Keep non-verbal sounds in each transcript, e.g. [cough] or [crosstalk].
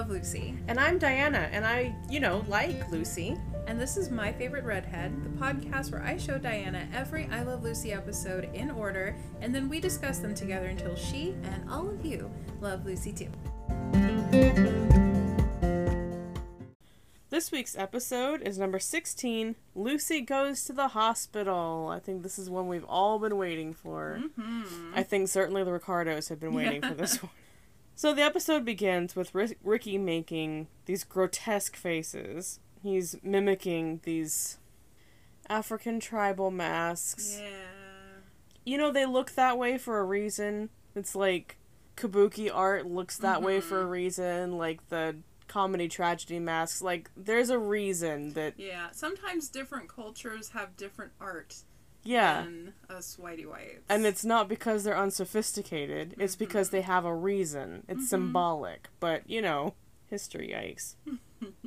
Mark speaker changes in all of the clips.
Speaker 1: love Lucy.
Speaker 2: And I'm Diana, and I, you know, like Lucy.
Speaker 1: And this is My Favorite Redhead, the podcast where I show Diana every I Love Lucy episode in order, and then we discuss them together until she and all of you love Lucy too.
Speaker 2: This week's episode is number 16 Lucy Goes to the Hospital. I think this is one we've all been waiting for.
Speaker 1: Mm-hmm.
Speaker 2: I think certainly the Ricardos have been waiting for this [laughs] one. So the episode begins with Ricky making these grotesque faces. He's mimicking these African tribal masks.
Speaker 1: Yeah.
Speaker 2: You know, they look that way for a reason. It's like kabuki art looks that way for a mm-hmm. reason, like the comedy tragedy masks. Like, there's a reason that,
Speaker 1: Yeah. Sometimes different cultures have different art
Speaker 2: yeah.
Speaker 1: than us whitey whites.
Speaker 2: And it's not because they're unsophisticated, it's mm-hmm. because they have a reason. It's mm-hmm. symbolic. But, you know, history, yikes.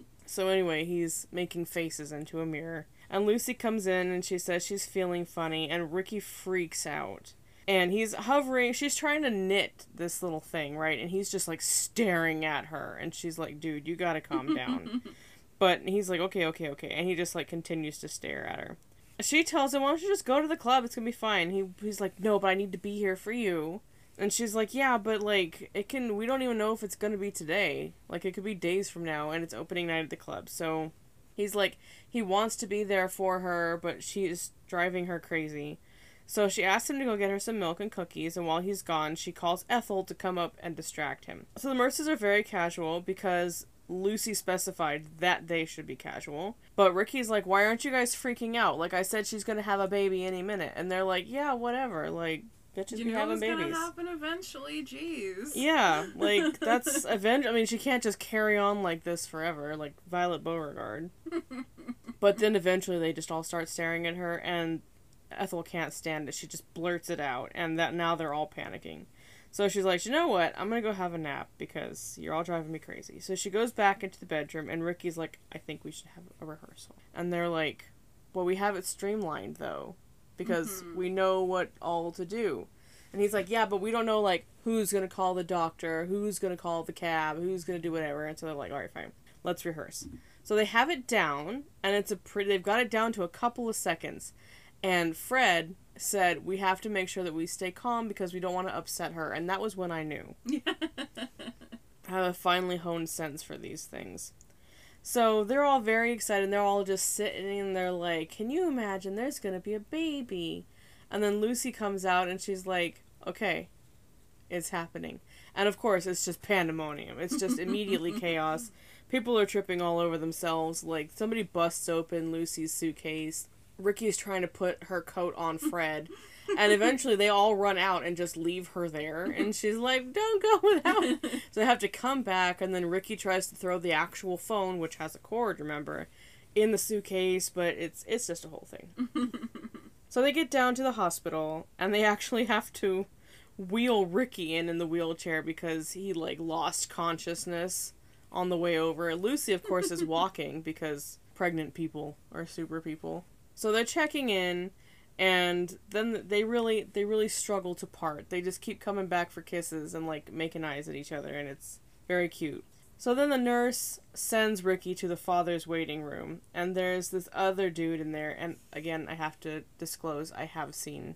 Speaker 2: [laughs] so, anyway, he's making faces into a mirror. And Lucy comes in and she says she's feeling funny, and Ricky freaks out. And he's hovering, she's trying to knit this little thing, right? And he's just like staring at her. And she's like, dude, you gotta calm down. [laughs] But he's like, okay, okay, okay. And he just like continues to stare at her. She tells him, why don't you just go to the club? It's gonna be fine. He he's like, no, but I need to be here for you. And she's like, yeah, but like it can. We don't even know if it's gonna be today. Like it could be days from now, and it's opening night at the club. So he's like, he wants to be there for her, but she is driving her crazy. So she asks him to go get her some milk and cookies, and while he's gone, she calls Ethel to come up and distract him. So the Mertzes are very casual because Lucy specified that they should be casual. But Ricky's like, why aren't you guys freaking out? Like I said, she's gonna have a baby any minute. And they're like, yeah, whatever. Like, bitches
Speaker 1: you
Speaker 2: be
Speaker 1: know
Speaker 2: having
Speaker 1: it's
Speaker 2: babies.
Speaker 1: gonna happen eventually. Jeez.
Speaker 2: Yeah, like [laughs] that's event. I mean, she can't just carry on like this forever, like Violet Beauregarde. [laughs] but then eventually, they just all start staring at her, and Ethel can't stand it. She just blurts it out, and that now they're all panicking. So she's like, you know what? I'm gonna go have a nap because you're all driving me crazy. So she goes back into the bedroom, and Ricky's like, I think we should have a rehearsal. And they're like, well, we have it streamlined though, because mm-hmm. we know what all to do. And he's like, yeah, but we don't know like who's gonna call the doctor, who's gonna call the cab, who's gonna do whatever. And so they're like, all right, fine, let's rehearse. So they have it down, and it's a pretty. They've got it down to a couple of seconds, and Fred said we have to make sure that we stay calm because we don't want to upset her, and that was when I knew. I [laughs] have a finely honed sense for these things. So they're all very excited. And they're all just sitting and they're like, "Can you imagine? There's gonna be a baby." And then Lucy comes out and she's like, "Okay, it's happening." And of course, it's just pandemonium. It's just immediately [laughs] chaos. People are tripping all over themselves. Like somebody busts open Lucy's suitcase. Ricky's trying to put her coat on Fred. and eventually they all run out and just leave her there. And she's like, don't go without. [laughs] so they have to come back. And then Ricky tries to throw the actual phone, which has a cord, remember, in the suitcase. But it's, it's just a whole thing. [laughs] so they get down to the hospital and they actually have to wheel Ricky in in the wheelchair because he like lost consciousness on the way over. Lucy, of course, is walking because pregnant people are super people. So they're checking in, and then they really they really struggle to part. They just keep coming back for kisses and like making eyes at each other, and it's very cute. So then the nurse sends Ricky to the father's waiting room, and there's this other dude in there. And again, I have to disclose I have seen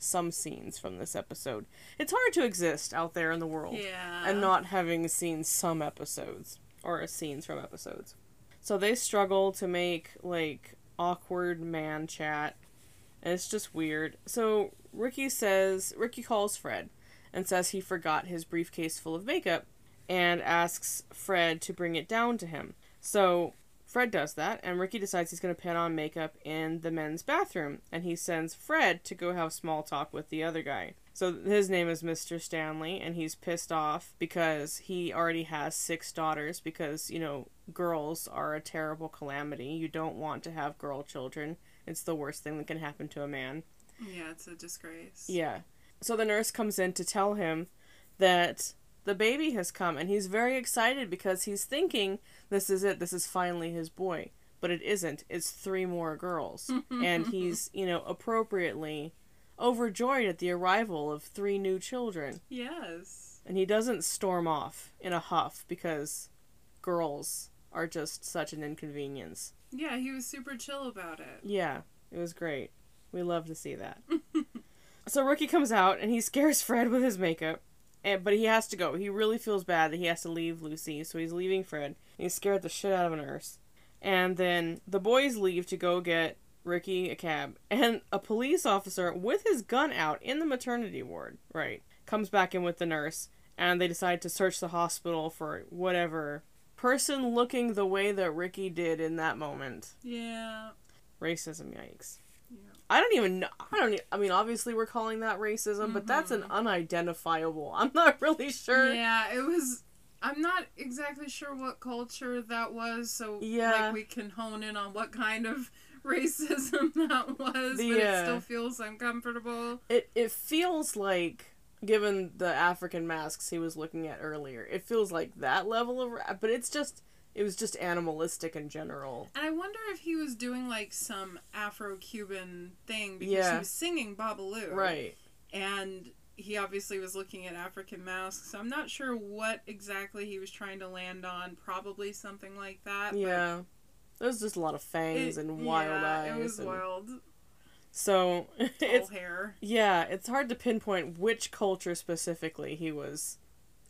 Speaker 2: some scenes from this episode. It's hard to exist out there in the world
Speaker 1: Yeah.
Speaker 2: and not having seen some episodes or scenes from episodes. So they struggle to make like awkward man chat and it's just weird. So Ricky says Ricky calls Fred and says he forgot his briefcase full of makeup and asks Fred to bring it down to him. So Fred does that, and Ricky decides he's going to put on makeup in the men's bathroom, and he sends Fred to go have small talk with the other guy. So his name is Mr. Stanley, and he's pissed off because he already has six daughters, because, you know, girls are a terrible calamity. You don't want to have girl children, it's the worst thing that can happen to a man.
Speaker 1: Yeah, it's a disgrace.
Speaker 2: Yeah. So the nurse comes in to tell him that the baby has come and he's very excited because he's thinking this is it, this is finally his boy. But it isn't. It's three more girls. [laughs] and he's, you know, appropriately overjoyed at the arrival of three new children.
Speaker 1: Yes.
Speaker 2: And he doesn't storm off in a huff because girls are just such an inconvenience.
Speaker 1: Yeah, he was super chill about it.
Speaker 2: Yeah, it was great. We love to see that. [laughs] so Ricky comes out and he scares [laughs] Fred with his makeup. And, but he has to go. He really feels bad that he has to leave Lucy, so he's leaving Fred. He scared the shit out of a nurse. And then the boys leave to go get Ricky a cab. [laughs] And a police officer with his gun out in the maternity ward, right, comes back in with the nurse. And they decide to search the hospital for whatever person looking the way that Ricky did in that moment.
Speaker 1: Yeah.
Speaker 2: Racism, yikes.
Speaker 1: Yeah.
Speaker 2: I don't even know. I don't. I mean, obviously we're calling that racism, but that's an mm-hmm. unidentifiable. I'm not [laughs] really sure.
Speaker 1: Yeah, it was. I'm not exactly sure what culture that was, so
Speaker 2: Yeah.
Speaker 1: like we can hone in on what kind of [laughs] racism [laughs] that was, but
Speaker 2: Yeah.
Speaker 1: it still feels uncomfortable.
Speaker 2: It it feels like, given the African masks he was looking at earlier, it feels like that level of. But it's just. It was just animalistic in general.
Speaker 1: And I wonder if he was doing like some Afro-Cuban thing because
Speaker 2: Yeah.
Speaker 1: he was singing Babalu,
Speaker 2: Right.
Speaker 1: And he obviously was looking at African masks. So I'm not sure what exactly he was trying to land on. Probably something like that.
Speaker 2: Yeah. There's just a lot of fangs
Speaker 1: it-
Speaker 2: and wild
Speaker 1: yeah,
Speaker 2: eyes.
Speaker 1: It was
Speaker 2: and-
Speaker 1: wild.
Speaker 2: So [laughs] it's
Speaker 1: hair.
Speaker 2: Yeah, it's hard to pinpoint which culture specifically he was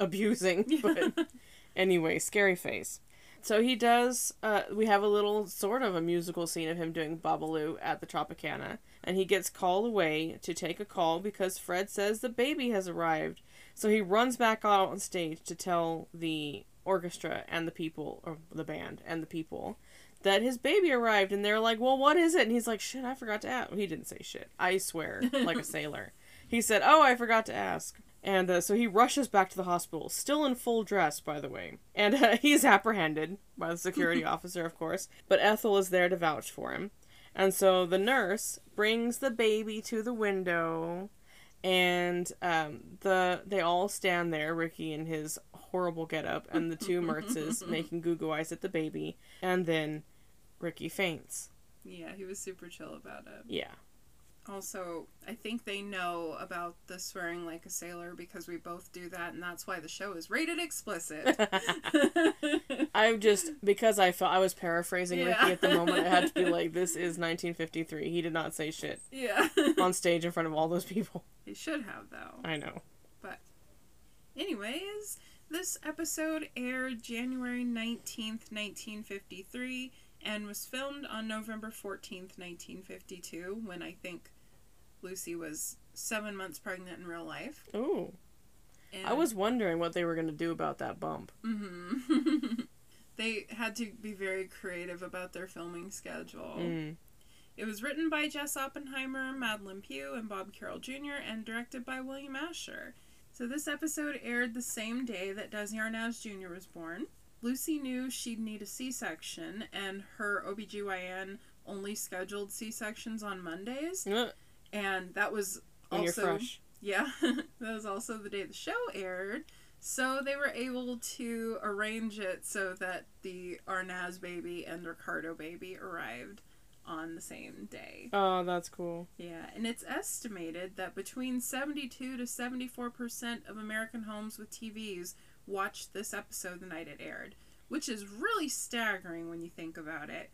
Speaker 2: abusing, [laughs] but anyway, scary face. So he does. Uh, we have a little sort of a musical scene of him doing Babalu at the Tropicana, and he gets called away to take a call because Fred says the baby has arrived. So he runs back out on stage to tell the orchestra and the people, or the band and the people, that his baby arrived, and they're like, "Well, what is it?" And he's like, "Shit, I forgot to ask." He didn't say shit. I swear, like a [laughs] sailor. He said, "Oh, I forgot to ask." And uh, so he rushes back to the hospital, still in full dress, by the way. And uh, [laughs] he's apprehended by the security [laughs] officer, of course. But Ethel is there to vouch for him. And so the nurse brings the baby to the window, and um, the they all stand there, Ricky in his horrible getup, and the two Mertzes [laughs] making goo goo eyes at the baby. And then Ricky faints.
Speaker 1: Yeah, he was super chill about it.
Speaker 2: Yeah.
Speaker 1: Also, I think they know about the swearing like a sailor because we both do that, and that's why the show is rated explicit. [laughs]
Speaker 2: I'm just because I felt I was paraphrasing
Speaker 1: Yeah.
Speaker 2: Ricky at the moment. I had to be like, "This is 1953." He did not say shit [laughs]
Speaker 1: yeah.
Speaker 2: on stage in front of all those people.
Speaker 1: He should have, though.
Speaker 2: I know.
Speaker 1: But, anyways, this episode aired January 19th, 1953, and was filmed on November 14th, 1952, when I think Lucy was seven months pregnant in real life.
Speaker 2: Ooh,
Speaker 1: And,
Speaker 2: I was wondering what they were gonna do about that bump.
Speaker 1: hmm [laughs] they had to be very creative about their filming schedule.
Speaker 2: Mm.
Speaker 1: It was written by Jess Oppenheimer, Madelyn Pugh, and Bob Carroll Jr., and directed by William Asher. So this episode aired the same day that Desi Arnaz Jr. was born. Lucy knew she'd need a C-section, and her OBGYN only scheduled C-sections on Mondays, and that was
Speaker 2: When
Speaker 1: also yeah, [laughs] that was also the day the show aired. So they were able to arrange it so that the Arnaz baby and Ricardo baby arrived on the same day.
Speaker 2: Oh, that's cool.
Speaker 1: Yeah, and it's estimated that between 72 to 74% of American homes with TVs watched this episode the night it aired, which is really staggering when you think about it.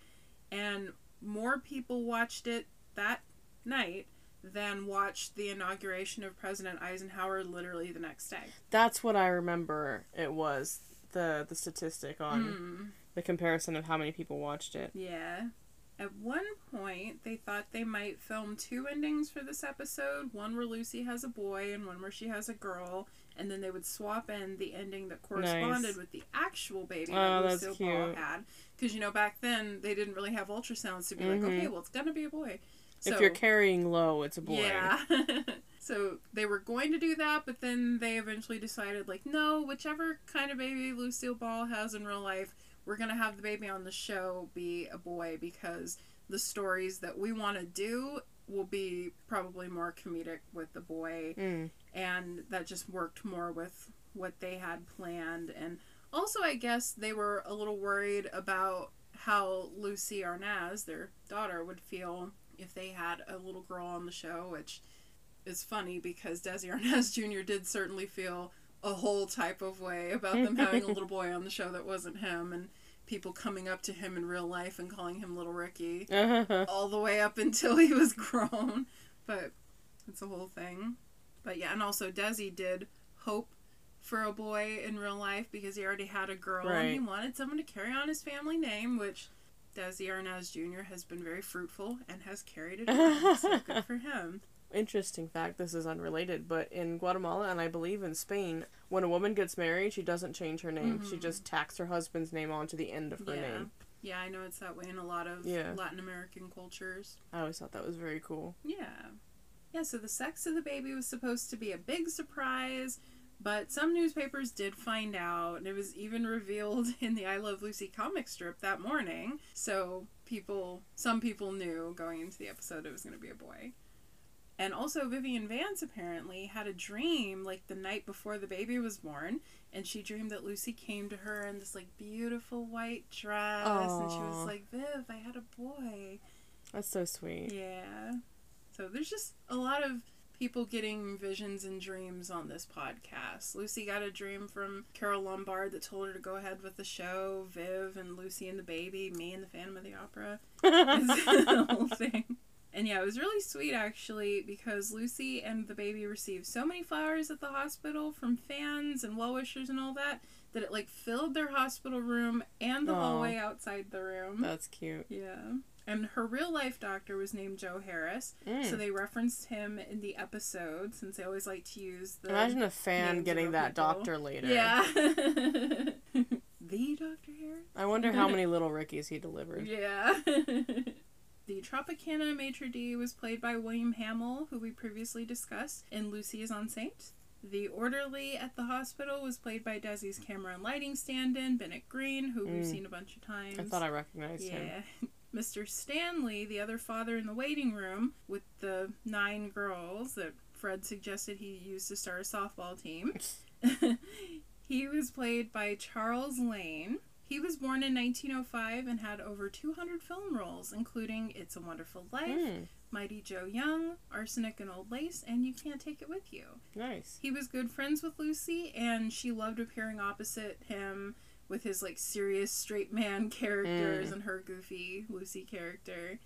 Speaker 1: And more people watched it that night than watched the inauguration of President Eisenhower literally the next day.
Speaker 2: That's what I remember. It was the the statistic on
Speaker 1: Hmm.
Speaker 2: the comparison of how many people watched it.
Speaker 1: Yeah. At one point, they thought they might film two endings for this episode one where Lucy has a boy and one where she has a girl, and then they would swap in the ending that corresponded
Speaker 2: Nice.
Speaker 1: with the actual baby
Speaker 2: Oh,
Speaker 1: that Ball
Speaker 2: cute.
Speaker 1: had. Because, you know, back then they didn't really have ultrasounds to be like,
Speaker 2: Mhm.
Speaker 1: okay, well, it's gonna be a boy.
Speaker 2: if you're carrying low, it's a boy.
Speaker 1: Yeah. [laughs] so they were going to do that, but then they eventually decided, like, no, whichever kind of baby Lucille Ball has in real life, we're going to have the baby on the show be a boy because the stories that we want to do will be probably more comedic with the boy.
Speaker 2: Mm.
Speaker 1: And that just worked more with what they had planned. And also, I guess they were a little worried about how Lucy Arnaz, their daughter, would feel if they had a little girl on the show, which is funny because Desi Arnaz [laughs] Jr. did certainly feel a whole type of way about them having a little boy on the show that wasn't him and people coming up to him in real life and calling him little Ricky
Speaker 2: Uh-huh.
Speaker 1: all the way up until he was [laughs] grown. But it's a whole thing. But yeah, and also Desi did hope for a boy in real life because he already had a girl and he wanted someone to carry on his family name, which Desi Arnaz Jr. has been very fruitful and has carried it on. so good [laughs] for him.
Speaker 2: Interesting fact, this is unrelated, but in Guatemala and I believe in Spain, when a woman gets married, she doesn't change her name. She
Speaker 1: Mhm.
Speaker 2: just tacks her husband's name onto the end of her
Speaker 1: Yeah.
Speaker 2: name.
Speaker 1: Yeah, I know it's that way in a lot of
Speaker 2: Yeah.
Speaker 1: Latin American cultures.
Speaker 2: I always thought that was very cool.
Speaker 1: Yeah. Yeah, so the sex of the baby was supposed to be a big surprise, but some newspapers did find out, and it was even [laughs] revealed in the I Love Lucy comic strip that morning. So people, some people knew going into the episode it was going to be a boy. And also, Vivian Vance apparently had a dream like the night before the baby was born, and she dreamed that Lucy came to her in this like beautiful white dress, and she was like, "Viv, I had a boy."
Speaker 2: That's so sweet.
Speaker 1: Yeah. So there's just a lot of people getting visions and dreams on this podcast. Lucy got a dream from Carole Lombard that told her to go ahead with the show. Viv and Lucy and the baby, me and the Phantom of the Opera. [laughs] the whole thing. And yeah, it was really sweet actually because Lucy and the baby received so many flowers at the hospital from fans and well wishers and all that that it like filled their hospital room and the
Speaker 2: Aw.
Speaker 1: hallway outside the room.
Speaker 2: That's cute.
Speaker 1: Yeah. And her real life doctor was named Joe Harris,
Speaker 2: Mm.
Speaker 1: so they referenced him in the episode since they always like to use the
Speaker 2: Imagine a fan getting that
Speaker 1: people.
Speaker 2: doctor later.
Speaker 1: Yeah. [laughs] the Dr. Harris?
Speaker 2: I wonder how many little Rickies he delivered.
Speaker 1: Yeah. [laughs] the Tropicana maitre d' was played by William Hamill, who we previously discussed in Lucy is Enceinte. The orderly at the hospital was played by Desi's camera and lighting stand-in, Bennett Green, who we've
Speaker 2: Mm.
Speaker 1: seen a bunch of times.
Speaker 2: I thought I recognized him.
Speaker 1: Yeah. [laughs] Mr. Stanley, the other father in the waiting room with the nine girls that Fred suggested he use to start a softball team. [laughs] [laughs] he was played by Charles Lane. He was born in 1905 and had over 200 film roles, including It's a Wonderful Life,
Speaker 2: Mm,
Speaker 1: Mighty Joe Young, Arsenic and Old Lace, and You Can't Take It With You.
Speaker 2: nice.
Speaker 1: He was good friends with Lucy, and she loved appearing opposite him with his like serious straight man [laughs] characters
Speaker 2: Mm.
Speaker 1: and her goofy Lucy character.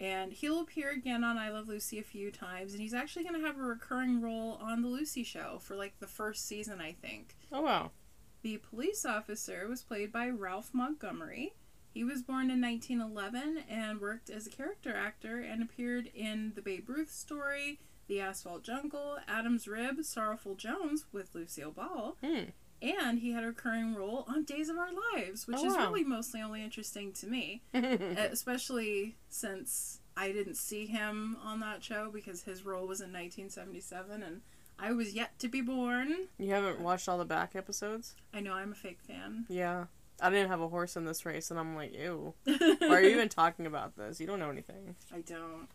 Speaker 1: And he'll appear again on I Love Lucy a few times, and he's actually going to have a recurring role on the Lucy show for like the first season, I think.
Speaker 2: Oh wow.
Speaker 1: The police officer was played by Ralph Montgomery. He was born in 1911 and worked as a character actor and appeared in The Babe Ruth Story, The Asphalt Jungle, Adam's Rib, Sorrowful Jones with Lucille Ball,
Speaker 2: Hmm.
Speaker 1: and he had a recurring role on Days of Our Lives, which
Speaker 2: Oh,
Speaker 1: is
Speaker 2: wow.
Speaker 1: really mostly only interesting to me, [laughs] especially since I didn't see him on that show because his role was in 1977 and I was yet to be born.
Speaker 2: you haven't watched all the back episodes?
Speaker 1: I know I'm a fake fan.
Speaker 2: Yeah. I didn't have a horse in this race, and I'm like, ew. [laughs] Why are you even talking about this? You don't know anything.
Speaker 1: I don't.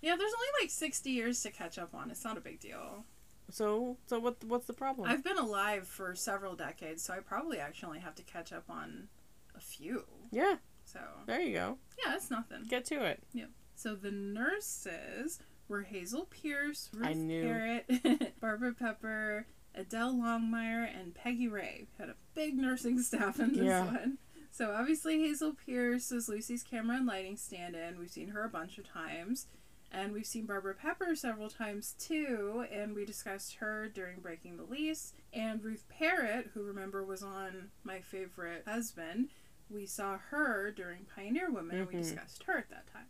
Speaker 1: Yeah, there's only like 60 years to catch up on. It's not a big deal.
Speaker 2: So, so what? What's the problem?
Speaker 1: I've been alive for several decades, so I probably actually only have to catch up on a few.
Speaker 2: yeah,
Speaker 1: So,
Speaker 2: there you go.
Speaker 1: yeah, it's nothing.
Speaker 2: Get to it. Yep.
Speaker 1: So the nurses were Hazel Pierce, Ruth. Perrott, [laughs] Barbara Pepper, Adele Longmire, and Peggy Rea. Had a big nursing staff in this
Speaker 2: Yeah.
Speaker 1: one. So obviously Hazel Pierce is Lucy's camera and lighting stand-in. We've seen her a bunch of times. And we've seen Barbara Pepper several times too, and we discussed her during Breaking the Lease. And Ruth Perrott, who remember was on My Favorite Husband, we saw her during Pioneer Women, and we
Speaker 2: mm-hmm.
Speaker 1: discussed her at that time.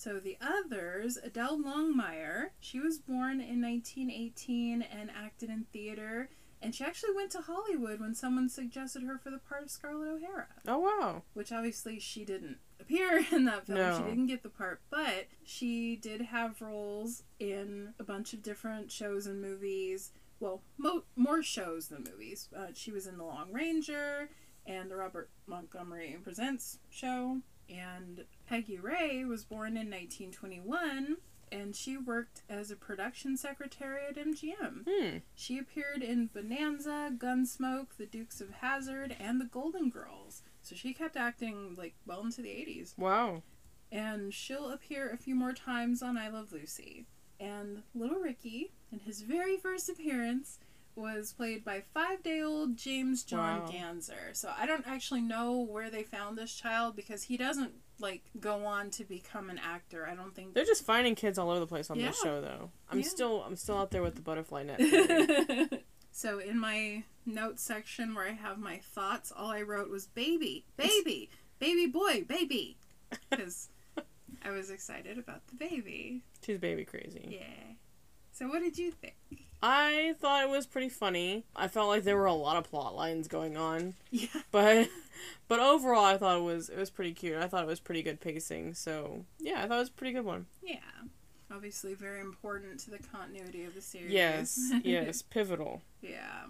Speaker 1: So the others, Adele Longmire, she was born in 1918 and acted in theater, and she actually went to Hollywood when someone suggested her for the part of Scarlett O'Hara
Speaker 2: Oh wow.
Speaker 1: which obviously she didn't appear [laughs] in that film.
Speaker 2: No.
Speaker 1: She didn't get the part, but she did have roles in a bunch of different shows and movies. Well, mo- more shows than movies. Uh, she was in The Lone Ranger and the Robert Montgomery Presents show. And Peggy Rea was born in 1921 and she worked as a production secretary at MGM.
Speaker 2: Hmm.
Speaker 1: She appeared in Bonanza, Gunsmoke, The Dukes of Hazzard, and The Golden Girls. So she kept acting like well into the 80s.
Speaker 2: Wow.
Speaker 1: And she'll appear a few more times on I Love Lucy. And Little Ricky, in his very first appearance, was played by five day old James John
Speaker 2: Wow.
Speaker 1: Ganzer. So I don't actually know where they found this child because he doesn't like go on to become an actor. I don't think
Speaker 2: They're just finding kids all over the place on this show, though. I'm
Speaker 1: Yeah.
Speaker 2: still I'm still out there with the butterfly net. [laughs]
Speaker 1: so in my notes section where I have my thoughts, all I wrote was baby, baby, baby boy, baby. [laughs] Because I was excited about the baby.
Speaker 2: She's baby crazy.
Speaker 1: Yeah. So what did you think?
Speaker 2: I thought it was pretty funny. I felt like there were a lot of plot lines going on, [laughs]
Speaker 1: Yeah.
Speaker 2: but but overall, I thought it was it was pretty cute. I thought it was pretty good pacing. So yeah, I thought it was a pretty good one.
Speaker 1: Yeah. Obviously very important to the continuity of the series.
Speaker 2: Yes, [laughs] yes, pivotal.
Speaker 1: Yeah.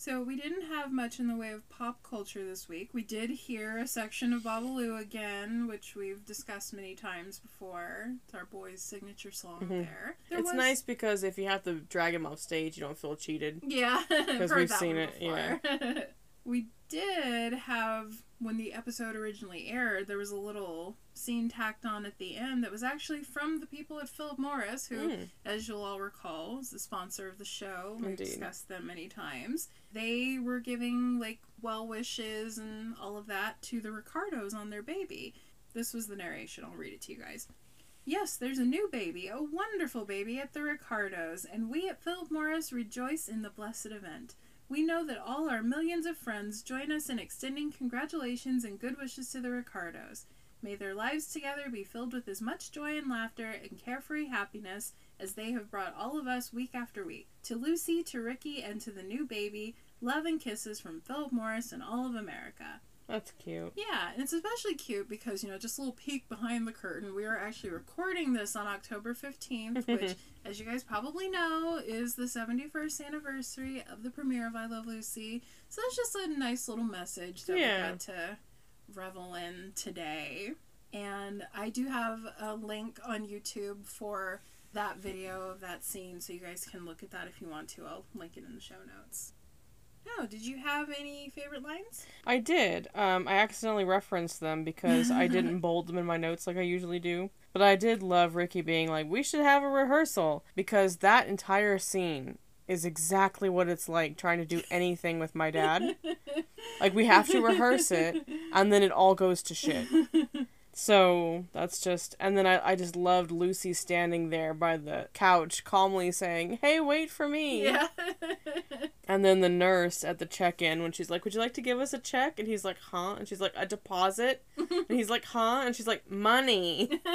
Speaker 1: So we didn't have much in the way of pop culture this week. We did hear a section of Babalu again, which we've discussed many times before. It's our boy's signature song
Speaker 2: Mhm.
Speaker 1: there. There
Speaker 2: it's
Speaker 1: was-
Speaker 2: nice because if you have to drag him off stage, you don't feel cheated.
Speaker 1: Yeah, [laughs] because
Speaker 2: we've seen it, yeah. [laughs]
Speaker 1: we did have when the episode originally aired, there was a little scene tacked on at the end that was actually from the people at Philip Morris, who,
Speaker 2: Mm.
Speaker 1: as you'll all recall, is the sponsor of the show. We've
Speaker 2: Indeed.
Speaker 1: discussed them many times. They were giving like well wishes and all of that to the Ricardos on their baby. This was the narration. I'll read it to you guys. Yes, there's a new baby, a wonderful baby at the Ricardos, and we at Philip Morris rejoice in the blessed event. We know that all our millions of friends join us in extending congratulations and good wishes to the Ricardos. May their lives together be filled with as much joy and laughter and carefree happiness as they have brought all of us week after week. To Lucy, to Ricky, and to the new baby, love and kisses from Philip Morris and all of America.
Speaker 2: That's cute.
Speaker 1: Yeah, and it's especially cute because, you know, just a little peek behind the curtain. We are actually recording this on October 15th, [laughs] which, as you guys probably know, is the 71st anniversary of the premiere of I Love Lucy. So that's just a nice little message that
Speaker 2: Yeah.
Speaker 1: we got to revel in today. And I do have a link on YouTube for that video of that scene, so you guys can look at that if you want to. I'll link it in the show notes. Oh, did you have any favorite lines?
Speaker 2: I did. Um, I accidentally referenced them because I didn't [laughs] bold them in my notes like I usually do. But I did love Ricky being like, "We should have a rehearsal," because that entire scene is exactly what it's like trying to do anything with my dad. [laughs] Like we have to rehearse it, and then it all goes to shit. So that's just, and then I, I just loved Lucy standing there by the couch calmly saying, Hey, wait for me.
Speaker 1: Yeah. [laughs]
Speaker 2: And then the nurse at the check in, when she's like, Would you like to give us a check? And he's like, Huh? And she's like, A deposit? [laughs] And he's like, Huh? And she's like, Money. [laughs]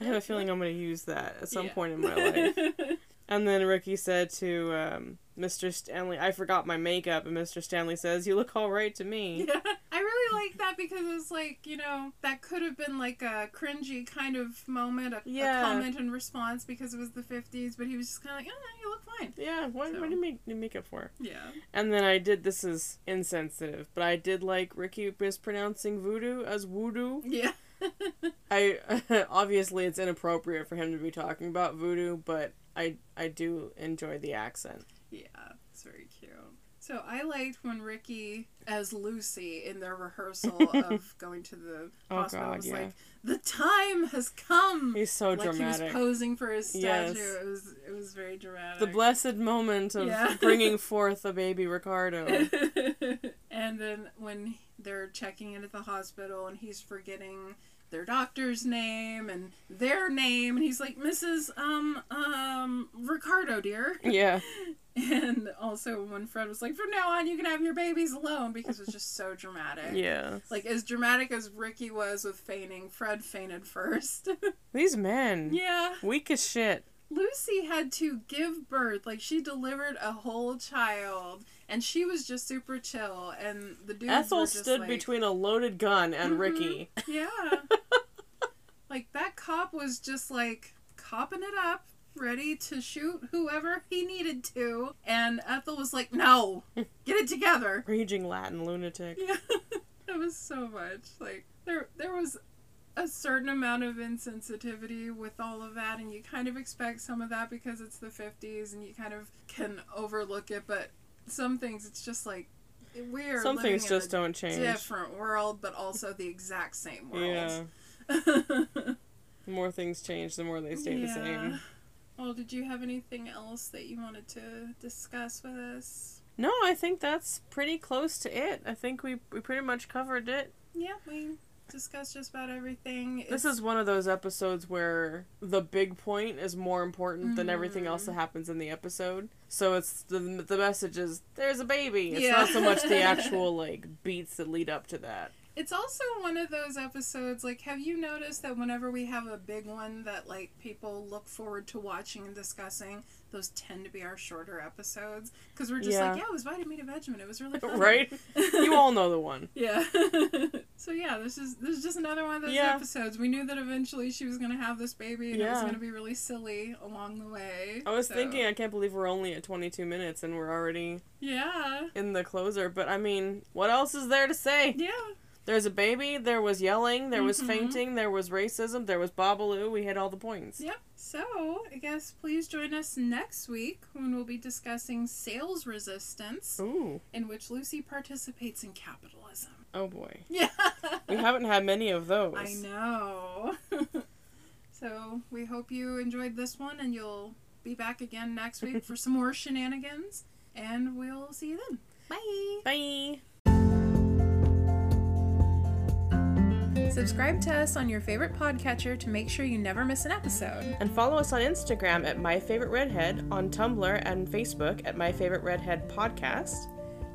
Speaker 2: I have a feeling I'm going to use that at some
Speaker 1: Yeah.
Speaker 2: point in my life. [laughs] And then Ricky said to um, Mr. Stanley, I forgot my makeup. And Mr. Stanley says, You look all right to me.
Speaker 1: Really like that because it's like you know that could have been like a cringy kind of moment, a,
Speaker 2: Yeah.
Speaker 1: a comment and response because it was the fifties, but he was just kind of like, oh, no, you look fine.
Speaker 2: Yeah, what,
Speaker 1: So-
Speaker 2: what do you make, you make up for?
Speaker 1: Yeah.
Speaker 2: And then I did, this is insensitive, but I did like Ricky mispronouncing voodoo as voodoo.
Speaker 1: Yeah. [laughs]
Speaker 2: I [laughs] obviously it's inappropriate for him to be talking about voodoo, but I I do enjoy the accent.
Speaker 1: yeah, it's very cute. So I liked when Ricky, as Lucy, in their rehearsal [laughs] of going to the
Speaker 2: Oh,
Speaker 1: hospital,
Speaker 2: God,
Speaker 1: was
Speaker 2: yeah.
Speaker 1: like, "The time has come."
Speaker 2: He's so
Speaker 1: like he
Speaker 2: dramatic.
Speaker 1: was posing for his
Speaker 2: Yes.
Speaker 1: statue. It was it was very dramatic.
Speaker 2: the blessed moment of
Speaker 1: Yeah. [laughs]
Speaker 2: bringing forth a baby Ricardo. [laughs]
Speaker 1: and then when they're checking in at the hospital and he's forgetting their doctor's name and their name and he's like mrs um um ricardo dear
Speaker 2: yeah, [laughs]
Speaker 1: and also when fred was like from now on you can have your babies alone because it's just so dramatic [laughs]
Speaker 2: yeah.
Speaker 1: like as dramatic as ricky was with feigning fred fainted first [laughs]
Speaker 2: These men,
Speaker 1: yeah
Speaker 2: weak as shit.
Speaker 1: Lucy had to give birth, like she delivered a whole child, and she was just super chill. And the dude.
Speaker 2: Ethel stood
Speaker 1: like,
Speaker 2: between a loaded gun and
Speaker 1: Mhm.
Speaker 2: Ricky.
Speaker 1: Yeah, like that cop was just like copping it up, ready to shoot whoever he needed to, and Ethel was like, "No, get it together." [laughs]
Speaker 2: Raging Latin lunatic.
Speaker 1: Yeah, [laughs] it was so much like there. There was a certain amount of insensitivity with all of that, and you kind of expect some of that because it's the '50s, and you kind of can overlook it. But some things, it's just like we're
Speaker 2: Some things
Speaker 1: in
Speaker 2: just don't change.
Speaker 1: different world, but also the exact same
Speaker 2: Yeah.
Speaker 1: world. [laughs]
Speaker 2: The more things change, the more they stay the same.
Speaker 1: Well, did you have anything else that you wanted to discuss with us?
Speaker 2: No, I think that's pretty close to it. I think we we pretty much covered it.
Speaker 1: Yeah, we discussed just about everything.
Speaker 2: This
Speaker 1: It's-
Speaker 2: is one of those episodes where the big point is more important than everything else that
Speaker 1: Mm-hmm.
Speaker 2: happens in the episode. So it's the the message is there's a baby. It's
Speaker 1: Yeah.
Speaker 2: not so much the [laughs] actual like beats that lead up to that.
Speaker 1: It's also one of those episodes, like, have you noticed that whenever we have a big one that, like, people look forward to watching and discussing, those tend to be our shorter episodes? Because we're just
Speaker 2: Yeah.
Speaker 1: like, yeah, it was Vitameatavegamin. It was really [laughs] fun.
Speaker 2: right? You all know the one. [laughs]
Speaker 1: Yeah. [laughs] so, yeah, this is, this is just another one of those
Speaker 2: Yeah.
Speaker 1: episodes. We knew that eventually she was going to have this baby and it was going to be really silly along the way.
Speaker 2: I was
Speaker 1: So,
Speaker 2: thinking I can't believe we're only at 22 minutes and we're already
Speaker 1: Yeah.
Speaker 2: in the closer, but I mean, what else is there to say?
Speaker 1: Yeah.
Speaker 2: There's a baby, there was yelling, there was
Speaker 1: Mhm.
Speaker 2: fainting, there was racism, there was Babalu. We hit all the points.
Speaker 1: Yep. So, I guess please join us next week when we'll be discussing sales resistance,
Speaker 2: Ooh.
Speaker 1: in which Lucy participates in capitalism.
Speaker 2: Oh boy. [laughs]
Speaker 1: Yeah.
Speaker 2: We haven't had many of those.
Speaker 1: I know. [laughs] so, we hope you enjoyed this one and you'll be back again next week for [laughs] some more shenanigans. And we'll see you then. Bye.
Speaker 2: Bye.
Speaker 1: Subscribe to us on your favorite podcatcher to make sure you never miss an episode.
Speaker 2: And follow us on Instagram at My Favorite Redhead, on Tumblr and Facebook at My Favorite Redhead Podcast.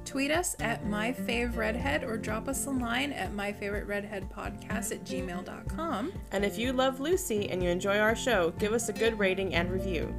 Speaker 1: Tweet us at My Fave myfavredhead or drop us a line at myfavoriteredheadpodcast at gmail.com.
Speaker 2: And if you love Lucy and you enjoy our show, give us a good rating and review.